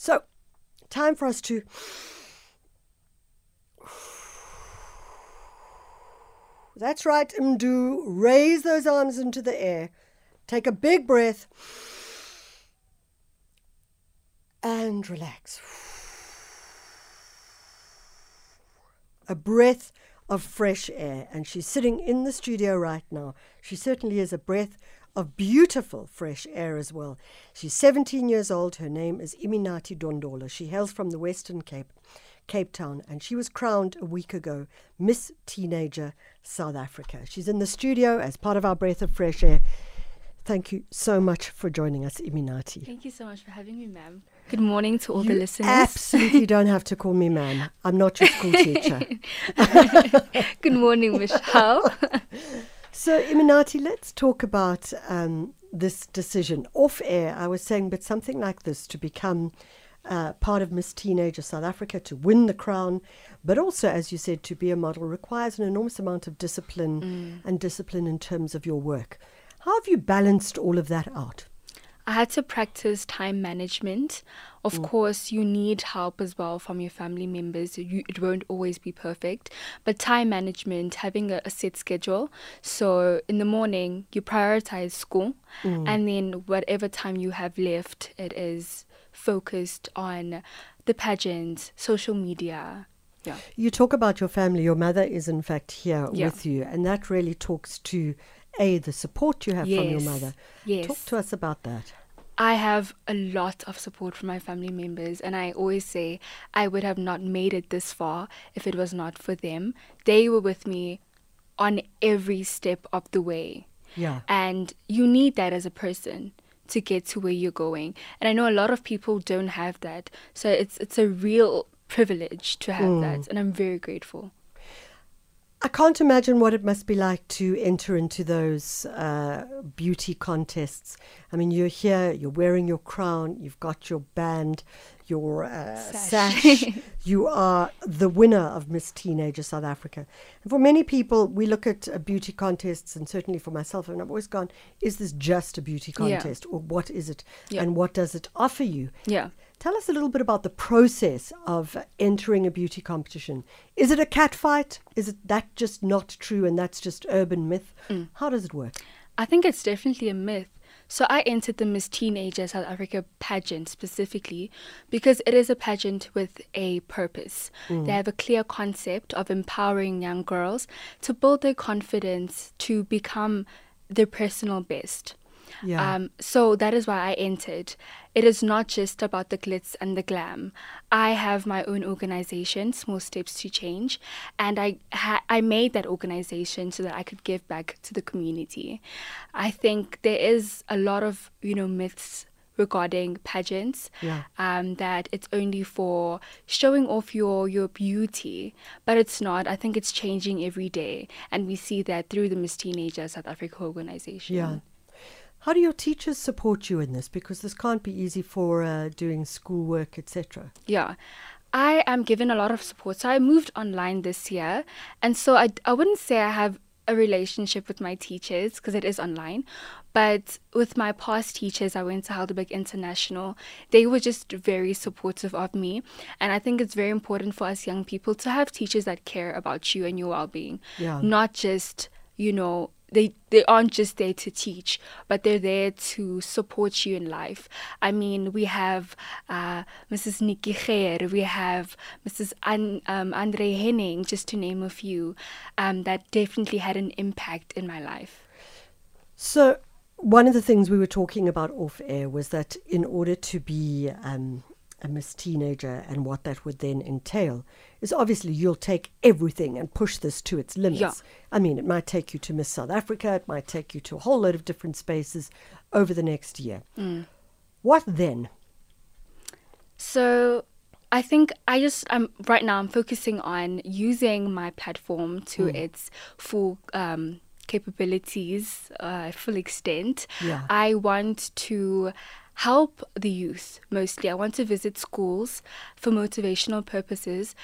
So, time for us to That's right, Mdu. Raise those arms into the air. Take a big breath and relax. A breath of fresh air. And she's sitting in the studio right now. She certainly is a breath of beautiful fresh air as well. She's 17 years old. Her name is Iminathi Dondolo. She hails from the Western Cape. Cape Town, and she was crowned a week ago Miss Teenager South Africa. She's in the studio as part of our Breath of Fresh Air. Thank you so much for joining us, Iminathi. Thank you so much for having me, ma'am. Good morning to all you the listeners. Absolutely don't have to call me ma'am. I'm not your school teacher. Good morning, Michelle. So, Iminathi, let's talk about um, this decision. Off air, I was saying, but something like this to become uh, part of Miss Teenager South Africa to win the crown, but also, as you said, to be a model requires an enormous amount of discipline mm. and discipline in terms of your work. How have you balanced all of that out? I had to practice time management. Of mm. course, you need help as well from your family members. You, it won't always be perfect, but time management, having a, a set schedule. So in the morning, you prioritize school, mm. and then whatever time you have left, it is focused on the pageants, social media. Yeah. You talk about your family. Your mother is, in fact, here yeah. with you, and that really talks to a the support you have yes. from your mother. Yes. Talk to us about that. I have a lot of support from my family members, and I always say I would have not made it this far if it was not for them. They were with me on every step of the way. Yeah. And you need that as a person to get to where you're going. And I know a lot of people don't have that. So it's it's a real privilege to have mm. that and I'm very grateful. I can't imagine what it must be like to enter into those uh, beauty contests. I mean, you're here, you're wearing your crown, you've got your band, your uh, sash. sash. you are the winner of Miss Teenager South Africa. And for many people, we look at uh, beauty contests, and certainly for myself, and I've always gone, is this just a beauty contest, yeah. or what is it, yeah. and what does it offer you? Yeah. Tell us a little bit about the process of entering a beauty competition. Is it a cat fight? Is it that just not true and that's just urban myth? Mm. How does it work? I think it's definitely a myth. So I entered the Miss Teenager South Africa pageant specifically because it is a pageant with a purpose. Mm. They have a clear concept of empowering young girls to build their confidence to become their personal best. Yeah. Um, so that is why I entered. It is not just about the glitz and the glam. I have my own organization, Small Steps to Change, and I ha- I made that organization so that I could give back to the community. I think there is a lot of you know myths regarding pageants yeah. um, that it's only for showing off your your beauty but it's not i think it's changing every day and we see that through the miss teenager south africa organization yeah how do your teachers support you in this? Because this can't be easy for uh, doing schoolwork, etc. Yeah. I am given a lot of support. So I moved online this year. And so I, I wouldn't say I have a relationship with my teachers because it is online. But with my past teachers, I went to Helderberg International. They were just very supportive of me. And I think it's very important for us young people to have teachers that care about you and your well being. Yeah. Not just, you know, they they aren't just there to teach, but they're there to support you in life. I mean, we have uh, Mrs. Nikki Kher, we have Mrs. An, um, Andre Henning, just to name a few, um, that definitely had an impact in my life. So, one of the things we were talking about off air was that in order to be um, a Miss Teenager and what that would then entail is obviously you'll take everything and push this to its limits. Yeah. I mean, it might take you to Miss South Africa, it might take you to a whole load of different spaces over the next year. Mm. What then? So I think I just I'm right now I'm focusing on using my platform to mm. its full um, capabilities, uh, full extent. Yeah. I want to help the youth mostly. I want to visit schools for motivational purposes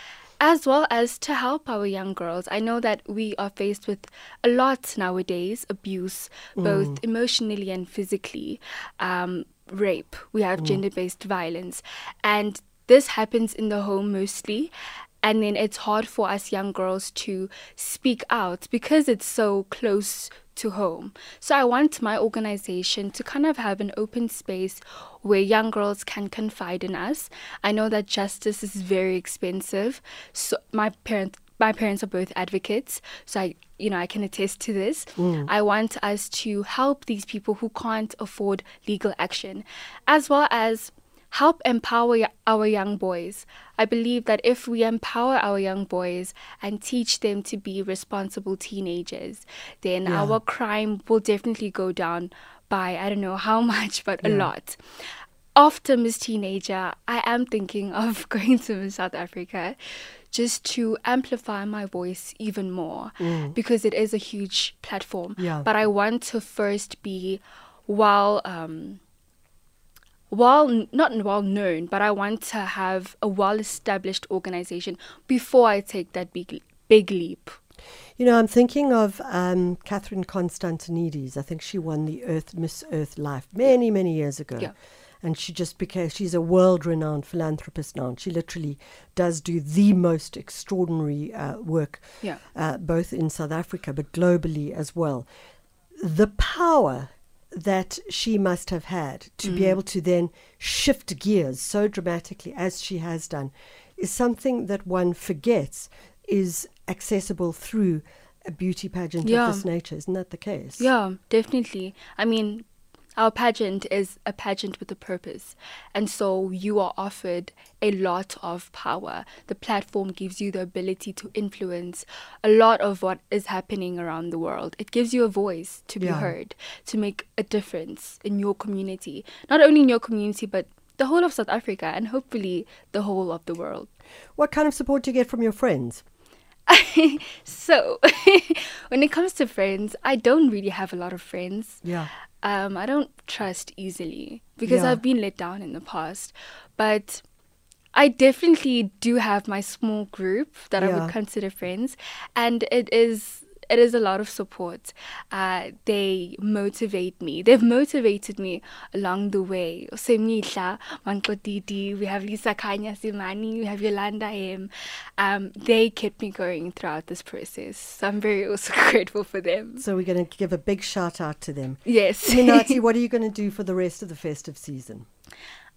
as well as to help our young girls. I know that we are faced with a lot nowadays abuse, both mm. emotionally and physically. Um, rape, we have gender based violence. And this happens in the home mostly. And then it's hard for us young girls to speak out because it's so close to home. So I want my organization to kind of have an open space where young girls can confide in us. I know that justice is very expensive. So my parents my parents are both advocates, so I you know, I can attest to this. Mm. I want us to help these people who can't afford legal action, as well as help empower our young boys. I believe that if we empower our young boys and teach them to be responsible teenagers, then yeah. our crime will definitely go down by I don't know how much, but yeah. a lot. After Miss Teenager, I am thinking of going to South Africa just to amplify my voice even more mm. because it is a huge platform. Yeah. But I want to first be well um well not well known, but I want to have a well established organization before I take that big big leap. You know, I'm thinking of um, Catherine Constantinides. I think she won the Earth Miss Earth Life many, many years ago. Yeah and she just became she's a world renowned philanthropist now and she literally does do the most extraordinary uh, work yeah. uh, both in South Africa but globally as well the power that she must have had to mm. be able to then shift gears so dramatically as she has done is something that one forgets is accessible through a beauty pageant yeah. of this nature isn't that the case yeah definitely i mean our pageant is a pageant with a purpose. And so you are offered a lot of power. The platform gives you the ability to influence a lot of what is happening around the world. It gives you a voice to be yeah. heard, to make a difference in your community. Not only in your community, but the whole of South Africa and hopefully the whole of the world. What kind of support do you get from your friends? so, when it comes to friends, I don't really have a lot of friends. Yeah um, I don't trust easily because yeah. I've been let down in the past. But I definitely do have my small group that yeah. I would consider friends, and it is it is a lot of support. Uh, they motivate me. They've motivated me along the way. We have Lisa Kanya Simani, we have Yolanda M. Um, they kept me going throughout this process. So I'm very also grateful for them. So we're going to give a big shout out to them. Yes. Minati, what are you going to do for the rest of the festive season?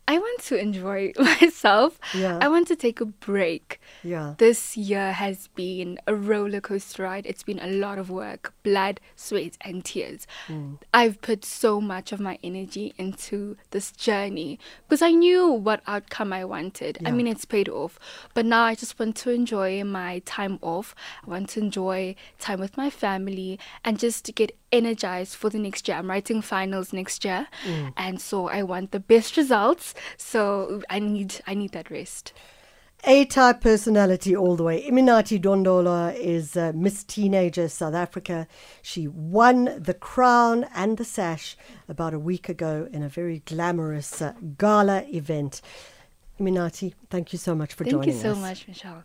I want to enjoy myself. Yeah. I want to take a break. Yeah. This year has been a roller coaster ride. It's been a lot of work, blood, sweat, and tears. Mm. I've put so much of my energy into this journey because I knew what outcome I wanted. Yeah. I mean, it's paid off. But now I just want to enjoy my time off. I want to enjoy time with my family and just to get energized for the next year. I'm writing finals next year, mm. and so I want the best results. So I need I need that rest. A type personality all the way. Iminathi Dondolo is uh, Miss Teenager South Africa. She won the crown and the sash about a week ago in a very glamorous uh, gala event. Iminathi, thank you so much for thank joining us. Thank you so much, Michelle.